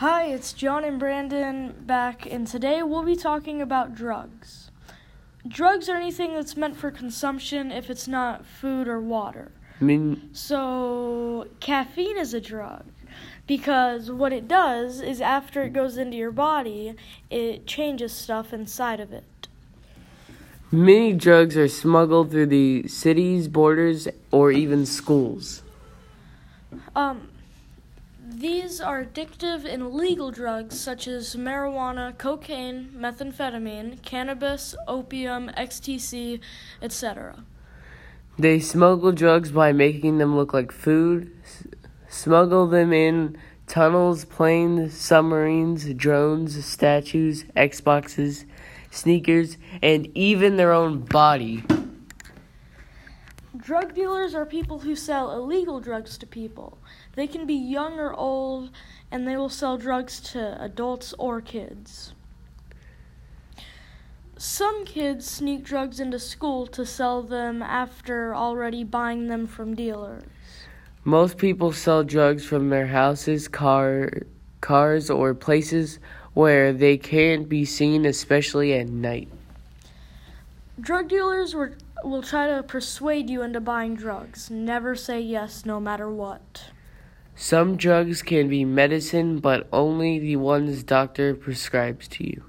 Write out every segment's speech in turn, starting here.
Hi, it's John and Brandon back, and today we'll be talking about drugs. Drugs are anything that's meant for consumption if it's not food or water. I mean, So, caffeine is a drug because what it does is after it goes into your body, it changes stuff inside of it. many drugs are smuggled through the city's borders or even schools. Um, these are addictive and illegal drugs such as marijuana, cocaine, methamphetamine, cannabis, opium, XTC, etc. They smuggle drugs by making them look like food, s- smuggle them in tunnels, planes, submarines, drones, statues, Xboxes, sneakers, and even their own body. Drug dealers are people who sell illegal drugs to people. They can be young or old, and they will sell drugs to adults or kids. Some kids sneak drugs into school to sell them after already buying them from dealers. Most people sell drugs from their houses, car, cars, or places where they can't be seen, especially at night. Drug dealers will, will try to persuade you into buying drugs. Never say yes no matter what. Some drugs can be medicine, but only the ones doctor prescribes to you.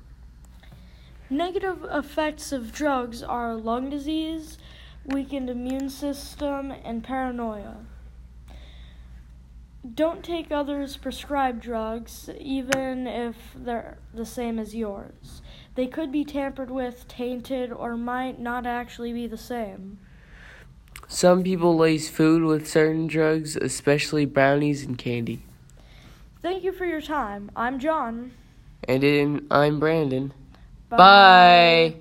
Negative effects of drugs are lung disease, weakened immune system, and paranoia. Don't take others' prescribed drugs, even if they're the same as yours. They could be tampered with, tainted, or might not actually be the same. Some people lace food with certain drugs, especially brownies and candy. Thank you for your time. I'm John. And I'm Brandon. Bye.